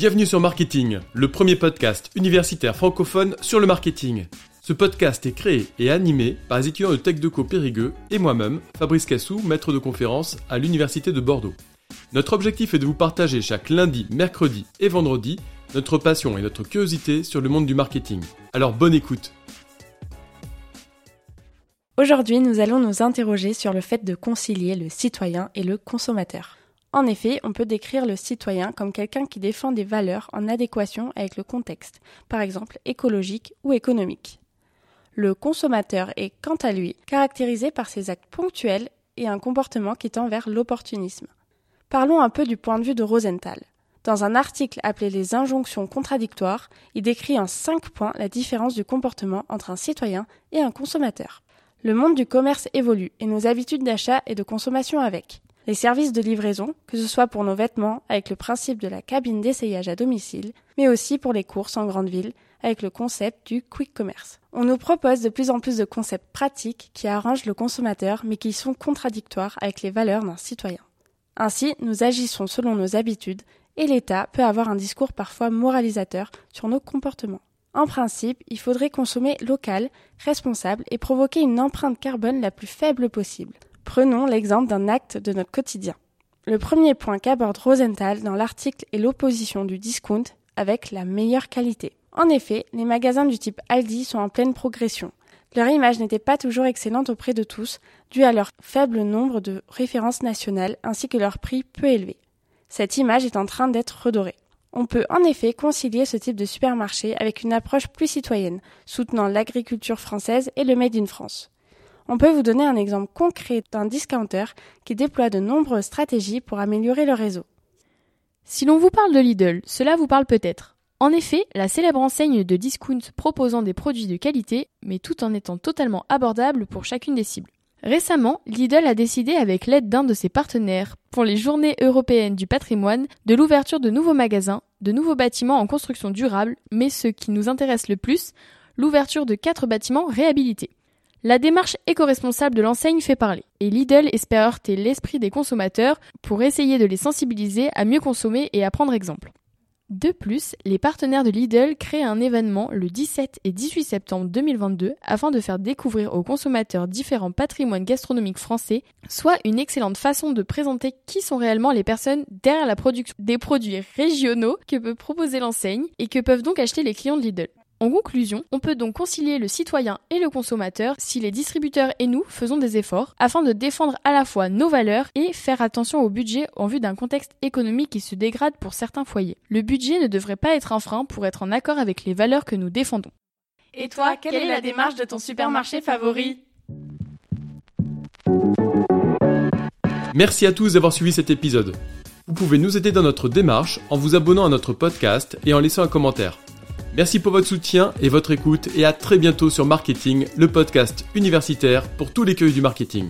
Bienvenue sur Marketing, le premier podcast universitaire francophone sur le marketing. Ce podcast est créé et animé par les étudiants de TechDeco Périgueux et moi-même, Fabrice Cassou, maître de conférence à l'Université de Bordeaux. Notre objectif est de vous partager chaque lundi, mercredi et vendredi notre passion et notre curiosité sur le monde du marketing. Alors bonne écoute Aujourd'hui, nous allons nous interroger sur le fait de concilier le citoyen et le consommateur. En effet, on peut décrire le citoyen comme quelqu'un qui défend des valeurs en adéquation avec le contexte, par exemple écologique ou économique. Le consommateur est, quant à lui, caractérisé par ses actes ponctuels et un comportement qui tend vers l'opportunisme. Parlons un peu du point de vue de Rosenthal. Dans un article appelé Les injonctions contradictoires, il décrit en cinq points la différence du comportement entre un citoyen et un consommateur. Le monde du commerce évolue et nos habitudes d'achat et de consommation avec les services de livraison, que ce soit pour nos vêtements avec le principe de la cabine d'essayage à domicile, mais aussi pour les courses en grande ville avec le concept du quick commerce. On nous propose de plus en plus de concepts pratiques qui arrangent le consommateur mais qui sont contradictoires avec les valeurs d'un citoyen. Ainsi, nous agissons selon nos habitudes et l'État peut avoir un discours parfois moralisateur sur nos comportements. En principe, il faudrait consommer local, responsable et provoquer une empreinte carbone la plus faible possible. Prenons l'exemple d'un acte de notre quotidien. Le premier point qu'aborde Rosenthal dans l'article est l'opposition du discount avec la meilleure qualité. En effet, les magasins du type Aldi sont en pleine progression. Leur image n'était pas toujours excellente auprès de tous, due à leur faible nombre de références nationales ainsi que leur prix peu élevé. Cette image est en train d'être redorée. On peut en effet concilier ce type de supermarché avec une approche plus citoyenne, soutenant l'agriculture française et le Made in France. On peut vous donner un exemple concret d'un discounter qui déploie de nombreuses stratégies pour améliorer le réseau. Si l'on vous parle de Lidl, cela vous parle peut-être. En effet, la célèbre enseigne de discount proposant des produits de qualité, mais tout en étant totalement abordable pour chacune des cibles. Récemment, Lidl a décidé, avec l'aide d'un de ses partenaires, pour les journées européennes du patrimoine, de l'ouverture de nouveaux magasins, de nouveaux bâtiments en construction durable, mais ce qui nous intéresse le plus, l'ouverture de quatre bâtiments réhabilités. La démarche éco-responsable de l'enseigne fait parler, et Lidl espère heurter l'esprit des consommateurs pour essayer de les sensibiliser à mieux consommer et à prendre exemple. De plus, les partenaires de Lidl créent un événement le 17 et 18 septembre 2022 afin de faire découvrir aux consommateurs différents patrimoines gastronomiques français, soit une excellente façon de présenter qui sont réellement les personnes derrière la production des produits régionaux que peut proposer l'enseigne et que peuvent donc acheter les clients de Lidl. En conclusion, on peut donc concilier le citoyen et le consommateur si les distributeurs et nous faisons des efforts afin de défendre à la fois nos valeurs et faire attention au budget en vue d'un contexte économique qui se dégrade pour certains foyers. Le budget ne devrait pas être un frein pour être en accord avec les valeurs que nous défendons. Et toi, quelle est la démarche de ton supermarché favori? Merci à tous d'avoir suivi cet épisode. Vous pouvez nous aider dans notre démarche en vous abonnant à notre podcast et en laissant un commentaire. Merci pour votre soutien et votre écoute et à très bientôt sur Marketing, le podcast universitaire pour tous les cueils du marketing.